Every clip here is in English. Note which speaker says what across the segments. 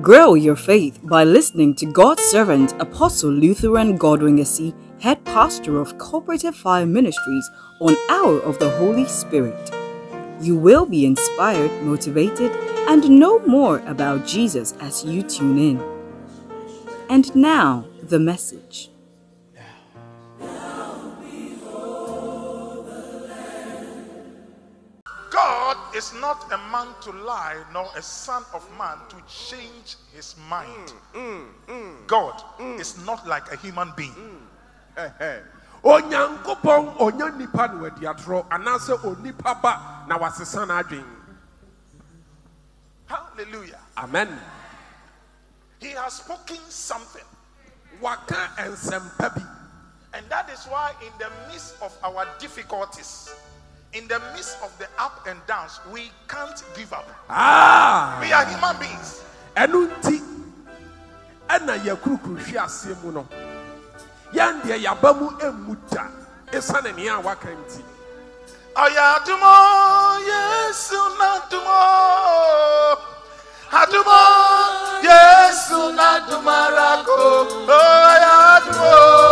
Speaker 1: Grow your faith by listening to God's servant Apostle Lutheran Godwin Yasi, head pastor of Cooperative Fire Ministries on Hour of the Holy Spirit. You will be inspired, motivated, and know more about Jesus as you tune in. And now, the message.
Speaker 2: God is not a man to lie, nor a son of man to change his mind. Mm, mm, mm. God is not like a human being.
Speaker 3: Ɛhɛ. onyankopɔn onya nipa na wadi atorɔ anaasɛ onipa ba na wasesa n'adwen
Speaker 2: Hallelujah.
Speaker 3: amen
Speaker 2: He has spoken something.
Speaker 3: waka nsɛmpa bi
Speaker 2: And that is why, in the midst of our difficulties, in the midst of the up and downs, we can't give up.
Speaker 3: Ah!
Speaker 2: We are human beings.
Speaker 3: ɛno nti ɛna yɛkurukuru hwe aseɛ mu no yɛn deɛ yaba mu emu da esiane nea a waka nti
Speaker 2: Oya adumo, Yesu na dumo. Adumo, Yesu na dumarako. Adumo.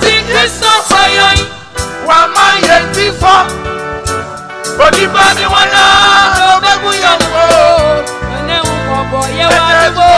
Speaker 2: Ti Kristo fọyọ́ yìí. Wọ́n máa yẹ ti fọ́. Onípa ni wọ́n yá. Lọ́bẹ̀ mú yẹn fọ́. Àdúgbò Yéésù ládùúgbò ara kò.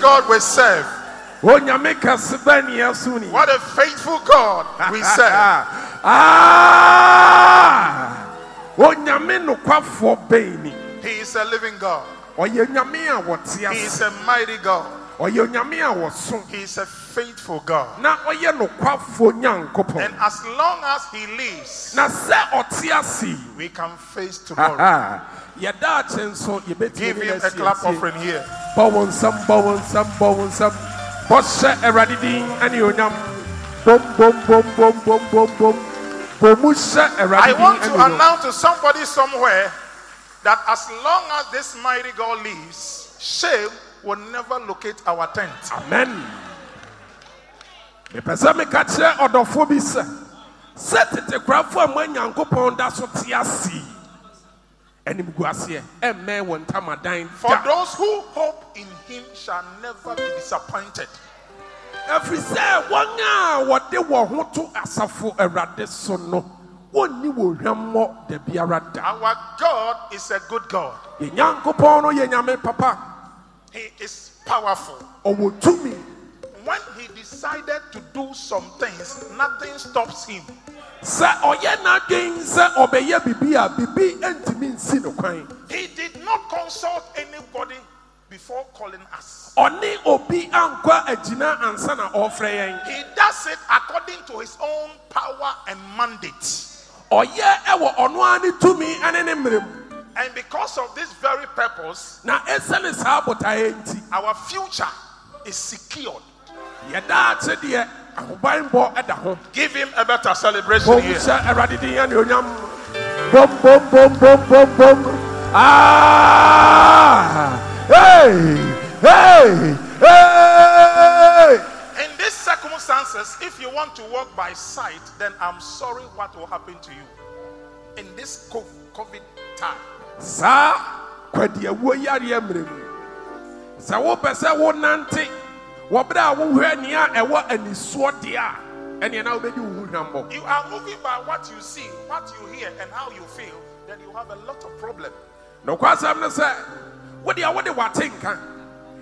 Speaker 2: God we serve.
Speaker 3: Onyame kɛse bɛ ne yɛso ni.
Speaker 2: What a faithful God we serve.
Speaker 3: Ah! Onyame nokwafoɔ bɛn ni.
Speaker 2: He is a living God.
Speaker 3: Ɔyɛ nyame a wɔte
Speaker 2: He is a mighty God.
Speaker 3: Ɔyɛ nyame a wɔso.
Speaker 2: He is a faithful God.
Speaker 3: Na ɔyɛ nokwafoɔ nyankopɔn.
Speaker 2: And as long as He lives,
Speaker 3: Na sɛ ɔte ase.
Speaker 2: we can face tomorrow.
Speaker 3: Yɛda akye nso yɛbɛtumi
Speaker 2: Give Him a clap offering here.
Speaker 3: bɔ wo nsɛm bɔ wo nsɛm bɔ wo nsɛm bɔhyɛ awurade din ane onyam bom bom bom bom bom bom bom bɔ mu hyɛ
Speaker 2: I want to announce to somebody somewhere that as long as this mighty God lives, shame will never locate our tent.
Speaker 3: amen mepɛ sɛ meka kyerɛ ɔdɔfoɔ bi sɛ sɛ tetekorafo a mo nyankopɔn da so te ase animguaseɛ ɛmmɛn wɔ ntamadan
Speaker 2: For those who hope in Him shall never be disappointed.
Speaker 3: ɛfiri sɛ wɔn a wɔde wɔn ho to asafo awurade so no wɔnni wɔ hwammɔ da biara da
Speaker 2: Our God is a good God.
Speaker 3: yɛ nyankopɔn no yɛ nyame papa
Speaker 2: He is powerful.
Speaker 3: ɔwɔ tumi
Speaker 2: When He decided to do some things, nothing stops Him.
Speaker 3: sɛ ɔyɛ n'adwen sɛ ɔbɛyɛ biribi a biribi ntumi nsi no kwan
Speaker 2: He did not consult anybody before calling us.
Speaker 3: ɔne obi ankɔ agyina ansa na ɔrefrɛ yɛn
Speaker 2: He does it according to His own power and mandate.
Speaker 3: ɔyɛ ɛwɔ ɔno ara ne tumi ne ne mmerɛ mu
Speaker 2: And because of this very purpose,
Speaker 3: na ɛsiane saa botaeɛ
Speaker 2: our future is secured.
Speaker 3: yɛda akye deɛ ahobanbɔ ɛda ho.
Speaker 2: Give Him a better celebration here.
Speaker 3: hyɛ awurade din ane onyam bom bom bom bom bom bom. Ah! Hey! Hey! Hey
Speaker 2: In these circumstances, if you want to walk by sight, then I'm sorry what will happen to you. In this COVID time,
Speaker 3: saa kwadiawuo yareɛ mmerɛ mu. Sɛ wopɛ sɛ wonante wɔberɛ a wohwɛ nea ɛwɔ anisoɔ deɛ a ɛneɛ na wobɛdi wo ho hwammɔ.
Speaker 2: You are moving by what you see, what you hear, and how you feel, then you have a lot of problem.
Speaker 3: nokwasɛm no sɛ wodeɛ wode wate nka.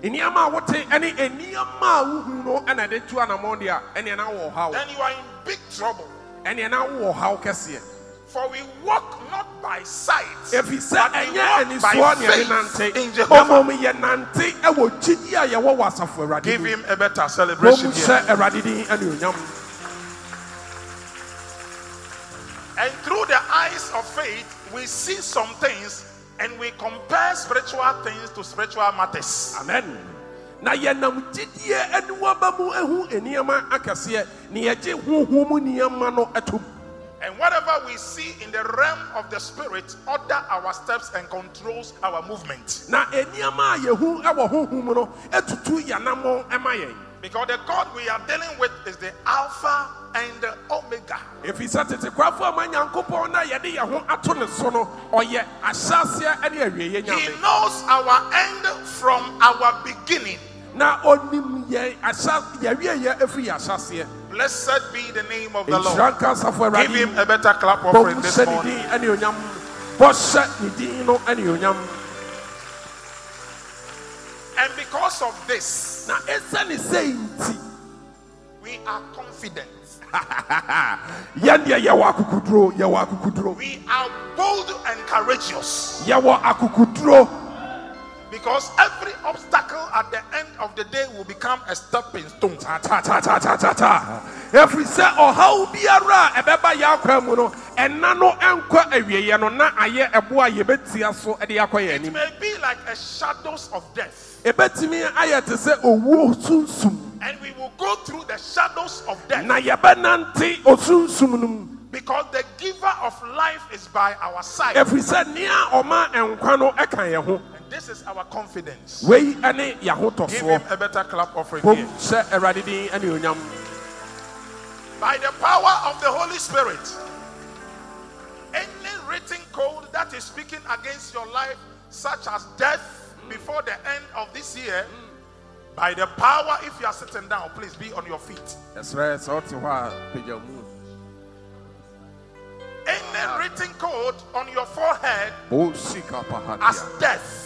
Speaker 3: Nneɛma a wote ne nneɛma a wohu no ɛna de tu anammɔn deɛ a ɛneɛ na wowɔ haw.
Speaker 2: Then you are in big trouble.
Speaker 3: ɛneɛ na wowɔ haw kɛseɛ
Speaker 2: For we walk not by sight,
Speaker 3: ɛfiri sɛ
Speaker 2: but we walk
Speaker 3: ne
Speaker 2: by faith in Jehovah.
Speaker 3: mmom yɛnante ɛwɔ gyidi a yɛwɔ wɔ asafo awurade
Speaker 2: Give him a better celebration here.
Speaker 3: hyɛ awurade din ane onyam.
Speaker 2: And through the eyes of faith, we see some things and we compare spiritual things to spiritual matters.
Speaker 3: amen. Na yɛnam gyidie aniwaba mu ehu nneɛma akɛseɛ na yɛgye huhu mu nneɛma no atom
Speaker 2: we see in the realm of the spirit, order our steps and controls our movement.
Speaker 3: na nneɛma a yɛhu wɔ no atutu yɛnammɔn ɛma yɛn
Speaker 2: Because the God we are dealing with is the Alpha and the Omega.
Speaker 3: ɛfiri sɛ tetekorafo a ma nyankopɔn na yɛde yɛn ho ato ne so no ɔyɛ ahyɛaseɛ ne awieeɛ
Speaker 2: He knows our end from our beginning.
Speaker 3: Na ɔnim yɛn ahyɛ yɛwieeɛ ɛfiri yɛ ahyɛaseɛ
Speaker 2: Blessed be the name of the Lord.
Speaker 3: nka asafo awurade
Speaker 2: Give him a better clap offering this
Speaker 3: ne
Speaker 2: morning.
Speaker 3: din ane onyam bɔhyɛ ne din no ane onyam
Speaker 2: And because of this,
Speaker 3: na ɛsiane sɛ nti
Speaker 2: we are confident.
Speaker 3: yɛn deɛ yɛwɔ akokuduro yɛwɔ akokuduro
Speaker 2: We are bold and courageous.
Speaker 3: yɛwɔ
Speaker 2: Because every obstacle at the end of the day will become a stepping stone.
Speaker 3: tatatatatata ɛfiri sɛ ɔhaw biara a ɛbɛba yɛ akwan mu no ɛna no ɛnkɔ awieeɛ no na ayɛ ɛbo a yɛbɛtia so de akɔ yɛn
Speaker 2: It may be like a shadows of death.
Speaker 3: ɛbɛtumi ayɛ te sɛ owuo sunsum
Speaker 2: And we will go through the shadows of death.
Speaker 3: na yɛbɛnante osunsum no mu
Speaker 2: Because the giver of life is by our side.
Speaker 3: ɛfiri sɛ nea ɔma nkwa no ɛka yɛn ho
Speaker 2: And this is our confidence.
Speaker 3: wei
Speaker 2: Give him a better clap offering
Speaker 3: bom
Speaker 2: here.
Speaker 3: hyɛ awurade din ane onyam
Speaker 2: By the power of the Holy Spirit, any written code that is speaking against your life, such as death before the end of this year, by the power, if you are sitting down, please be on your feet.
Speaker 3: ɛserɛ sɛ wote hɔ a pagya mu
Speaker 2: Any written code on your forehead oh,
Speaker 3: Bosika
Speaker 2: as death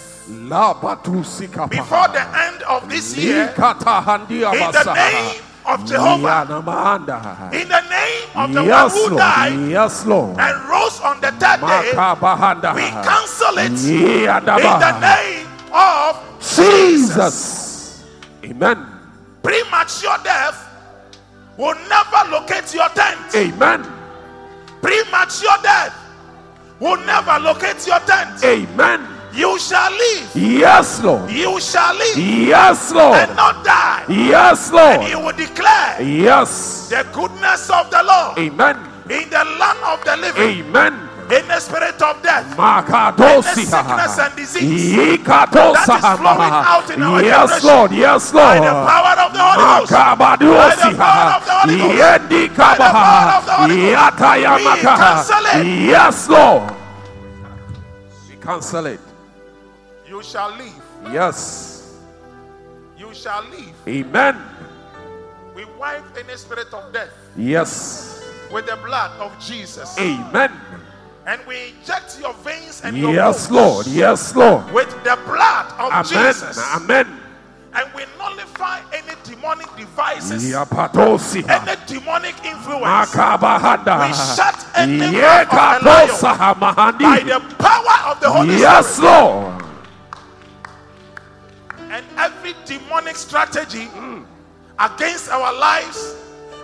Speaker 2: before the end of this year in the name of Jehovah. In the name of the
Speaker 3: Yes,
Speaker 2: one who died
Speaker 3: Yes, Lord.
Speaker 2: and rose on the third day, we cancel it in the name of
Speaker 3: Jesus. Amen.
Speaker 2: premature death will never locate your tent.
Speaker 3: Amen.
Speaker 2: Premature death will never locate your tent.
Speaker 3: Amen.
Speaker 2: You shall live.
Speaker 3: Yes, Lord.
Speaker 2: You shall live
Speaker 3: Yes, Lord.
Speaker 2: and not die.
Speaker 3: Yes, Lord.
Speaker 2: And you will declare
Speaker 3: Yes.
Speaker 2: the goodness of the Lord
Speaker 3: Amen.
Speaker 2: in the land of the living,
Speaker 3: Amen.
Speaker 2: in the spirit of death.
Speaker 3: Makadosi.
Speaker 2: sickness and disease that is flowing out in our
Speaker 3: Yes, Lord. Yes,
Speaker 2: By the
Speaker 3: Lord.
Speaker 2: power of the Holy Ghost. By the power of the Holy Ghost. By the power of the. Holy Ghost. We cancel it.
Speaker 3: Yes, Lord. We cancel it.
Speaker 2: You shall live.
Speaker 3: Yes.
Speaker 2: You shall live.
Speaker 3: Amen.
Speaker 2: We wipe any spirit of death
Speaker 3: Yes.
Speaker 2: with the blood of Jesus.
Speaker 3: Amen.
Speaker 2: And we inject your veins and your
Speaker 3: Yes, Lord. Yes, Lord.
Speaker 2: with the blood of
Speaker 3: Amen.
Speaker 2: Jesus.
Speaker 3: Amen.
Speaker 2: And we nullify any demonic devices, any demonic influence. We shut any of the
Speaker 3: Yekatosa
Speaker 2: by the power of the Holy
Speaker 3: Yes,
Speaker 2: Spirit.
Speaker 3: Lord.
Speaker 2: And every demonic strategy against our lives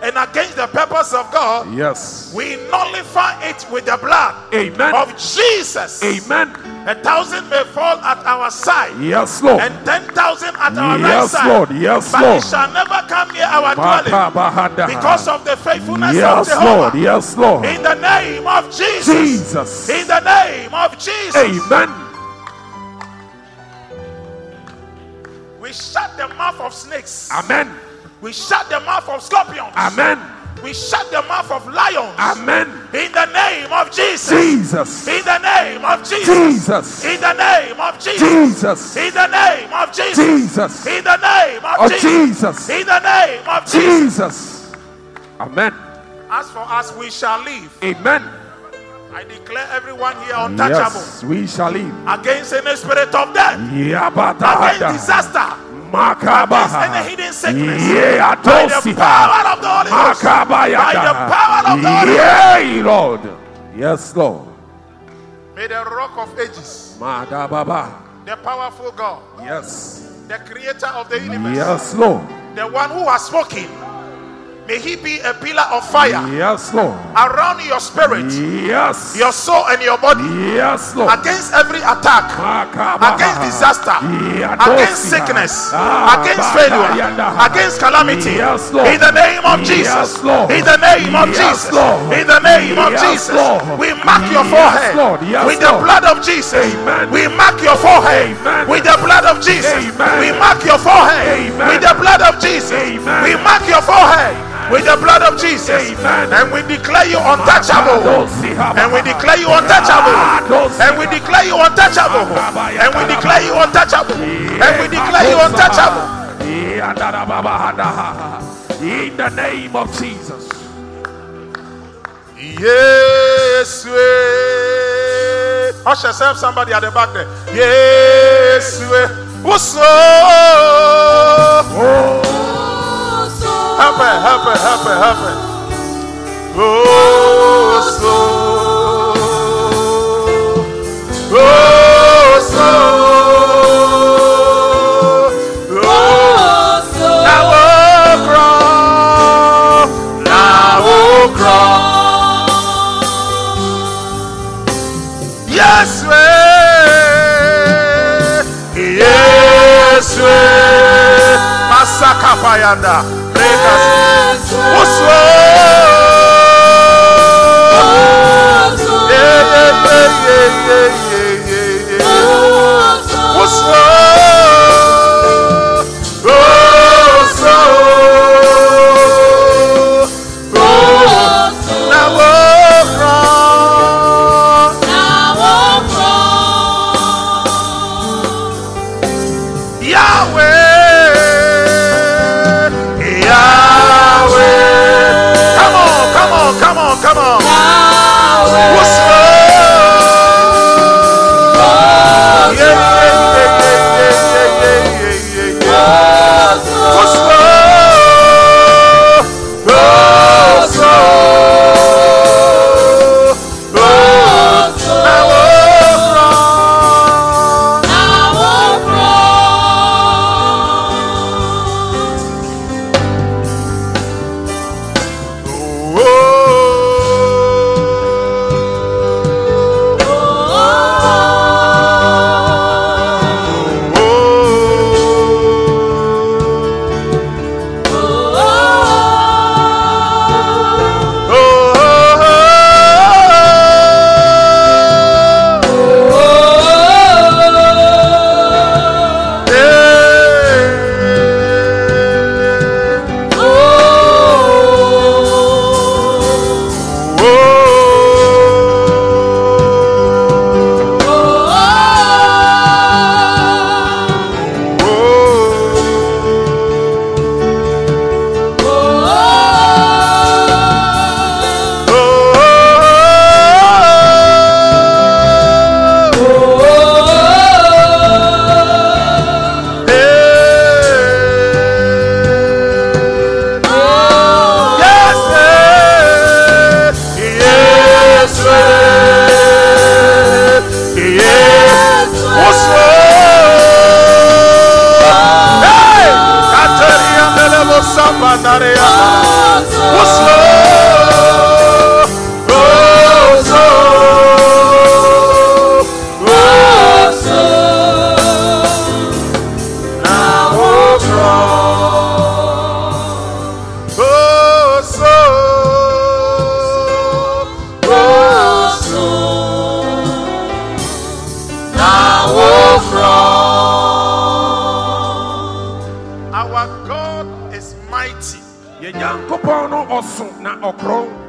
Speaker 2: and against the purpose of God,
Speaker 3: Yes.
Speaker 2: we nullify it with the blood
Speaker 3: Amen.
Speaker 2: of Jesus.
Speaker 3: Amen.
Speaker 2: A thousand may fall at our side
Speaker 3: Yes, Lord.
Speaker 2: and ten thousand at our right
Speaker 3: Yes,
Speaker 2: side,
Speaker 3: Lord. Yes,
Speaker 2: but
Speaker 3: Lord.
Speaker 2: it shall never come near our dwelling because of the faithfulness of
Speaker 3: Yes,
Speaker 2: Jehovah.
Speaker 3: Lord. Yes, Lord.
Speaker 2: In the name of Jesus.
Speaker 3: Jesus.
Speaker 2: In the name of Jesus.
Speaker 3: Amen.
Speaker 2: We shut the mouth of snakes.
Speaker 3: Amen.
Speaker 2: We shut the mouth of scorpions.
Speaker 3: Amen.
Speaker 2: We shut the mouth of lions.
Speaker 3: Amen.
Speaker 2: In the name of Jesus.
Speaker 3: Jesus.
Speaker 2: In the name of Jesus.
Speaker 3: Jesus.
Speaker 2: In the name of Jesus.
Speaker 3: Jesus.
Speaker 2: In the name of Jesus.
Speaker 3: Jesus.
Speaker 2: In the name of
Speaker 3: Oh,
Speaker 2: Jesus.
Speaker 3: Jesus.
Speaker 2: In the name of Jesus.
Speaker 3: Jesus. Amen.
Speaker 2: As for us, we shall live.
Speaker 3: Amen.
Speaker 2: I declare everyone here untouchable
Speaker 3: Yes, we shall live.
Speaker 2: against any spirit of death, against
Speaker 3: Yabatahada.
Speaker 2: disaster, against any hidden sickness.
Speaker 3: Yeah,
Speaker 2: By the power of the Holy Ghost. By the power of the Holy Ghost.
Speaker 3: Yea, Lord. Yes, Lord.
Speaker 2: May the rock of ages,
Speaker 3: Madababa.
Speaker 2: the powerful God,
Speaker 3: Yes.
Speaker 2: the creator of the universe,
Speaker 3: Yes, Lord.
Speaker 2: the one who has spoken, may he be a pillar of fire
Speaker 3: Yes, Lord.
Speaker 2: around your spirit,
Speaker 3: Yes.
Speaker 2: your soul, and your body
Speaker 3: Yes, Lord.
Speaker 2: against every attack, against disaster, against sickness,
Speaker 3: Ah,
Speaker 2: against failure, against calamity.
Speaker 3: Yes, Lord.
Speaker 2: In the name of Jesus.
Speaker 3: Lord.
Speaker 2: In the name of Jesus.
Speaker 3: Lord.
Speaker 2: In the name of Jesus. We mark your forehead
Speaker 3: Lord.
Speaker 2: With the blood of Jesus.
Speaker 3: Amen.
Speaker 2: We mark your forehead
Speaker 3: Amen.
Speaker 2: with the blood of Jesus.
Speaker 3: Amen.
Speaker 2: We mark your forehead
Speaker 3: Amen.
Speaker 2: with the blood of Jesus.
Speaker 3: Amen.
Speaker 2: We mark your forehead with the blood of Jesus.
Speaker 3: Amen.
Speaker 2: And we declare you untouchable. And we declare you untouchable. And we declare you untouchable. And we declare you untouchable. And we declare you untouchable.
Speaker 3: In the name of Jesus.
Speaker 2: Yes. Usher, serve somebody at the back there. Yes, we. Uso. Oh. Help her, help her, help her, help her. Oh, Uso. Oh, oh, now, oh. Now, oh. Yes, we. Yes, we. Masaka payanda.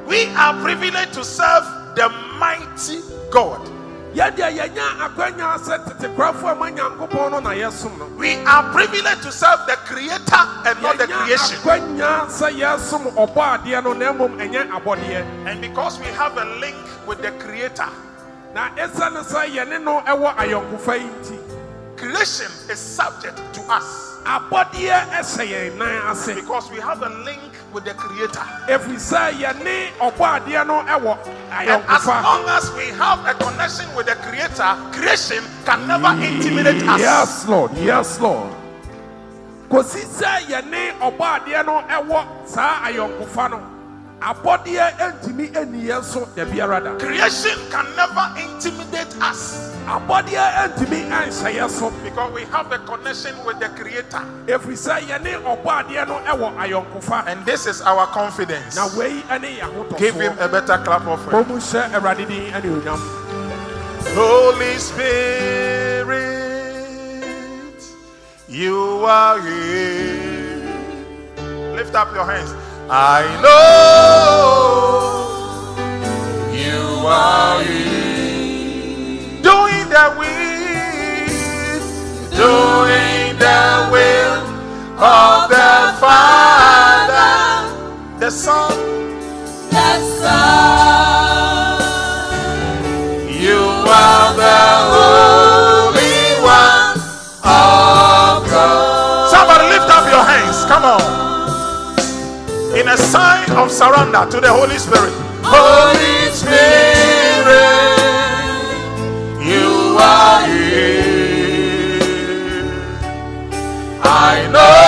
Speaker 2: We are privileged to serve the mighty God.
Speaker 3: yɛdeɛ yɛnya akwanya sɛ tetekorafo a ma nyankopɔn no na yɛsom no
Speaker 2: We are privileged to serve the Creator and not the creation.
Speaker 3: akwanya sɛ yɛsom ɔbɔ adeɛ no na mmom ɛnyɛ abɔdeɛ
Speaker 2: And because we have a link with the Creator,
Speaker 3: na ɛsiane sɛ yɛne no ɛwɔ ayɔnkofa yi nti
Speaker 2: creation is subject to us
Speaker 3: abɔdeɛ ɛhyɛ yɛn nan ase.
Speaker 2: Because we have a link with the Creator.
Speaker 3: sɛ yɛne ɔbɔ adeɛ no
Speaker 2: And as long as we have a connection with the Creator, creation can never intimidate us.
Speaker 3: yes lord. Yes lord. Sɛ yɛne ɔbɔ adeɛ no ɛwɔ saa ayɔnkofa no abɔdeɛ ntumi ɛni yɛn so dabiara da
Speaker 2: Creation can never intimidate us
Speaker 3: abɔdeɛ ntumi ɛnhyɛ yɛn so
Speaker 2: because we have a connection with the Creator.
Speaker 3: ɛfiri sɛ yɛne ɔbɔ adeɛ no ɛwɔ ayɔnkofa
Speaker 2: And this is our confidence.
Speaker 3: na wei ɛne yɛn
Speaker 2: Give him a better clap of
Speaker 3: wɔn
Speaker 2: praise.
Speaker 3: mu din ɛne onyam
Speaker 2: Holy Spirit, you are here. Lift up your hands. I know you are. Doing the will, doing the will of the Father, the Son, You surrender to the Holy Spirit. Holy Spirit, you are here. I know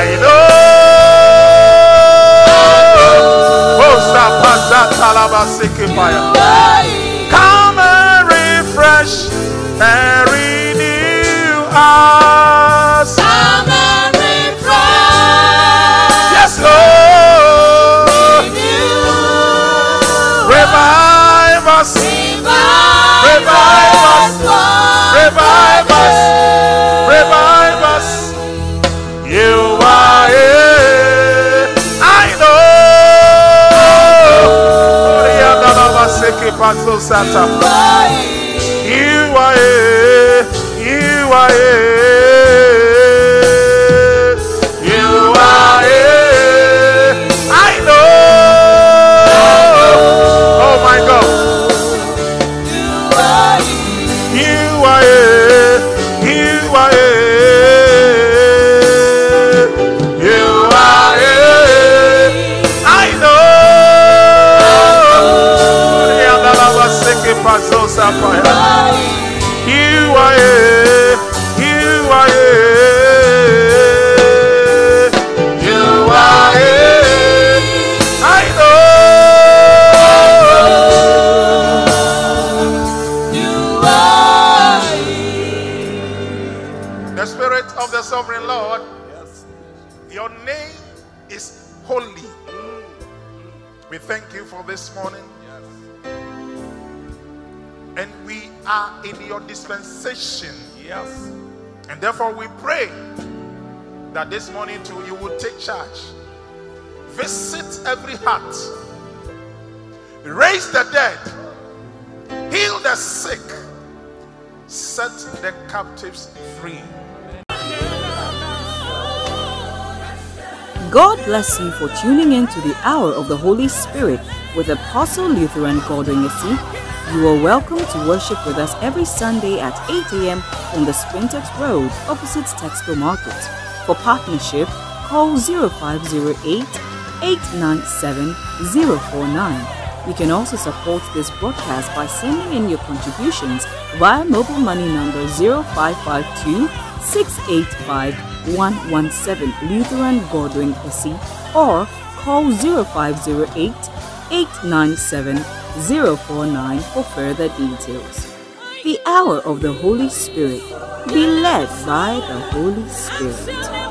Speaker 2: Know. Oh. Come and refresh and renew us. Yes, Lord. Revive us. Revive us. Revive us. Revive Oriadalabaseke-patosata. You are. You are of the Sovereign Lord. Your name is holy. We thank you for this morning. And we are in your dispensation.
Speaker 3: Yes.
Speaker 2: And therefore, we pray that this morning too you will take charge. Visit every heart, raise the dead, heal the sick, set the captives free.
Speaker 1: God bless you for tuning in to the Hour of the Holy Spirit with Apostle Lutheran Godwin Yesi. You are welcome to worship with us every Sunday at 8 a.m. on the Spintex Road opposite Textile Market. For partnership, call 0508 897 049. You can also support this broadcast by sending in your contributions via mobile money number 0552 685 117 Lutheran Godwin SE or call 0508 897 049 for further details. The Hour of the Holy Spirit. Be led by the Holy Spirit.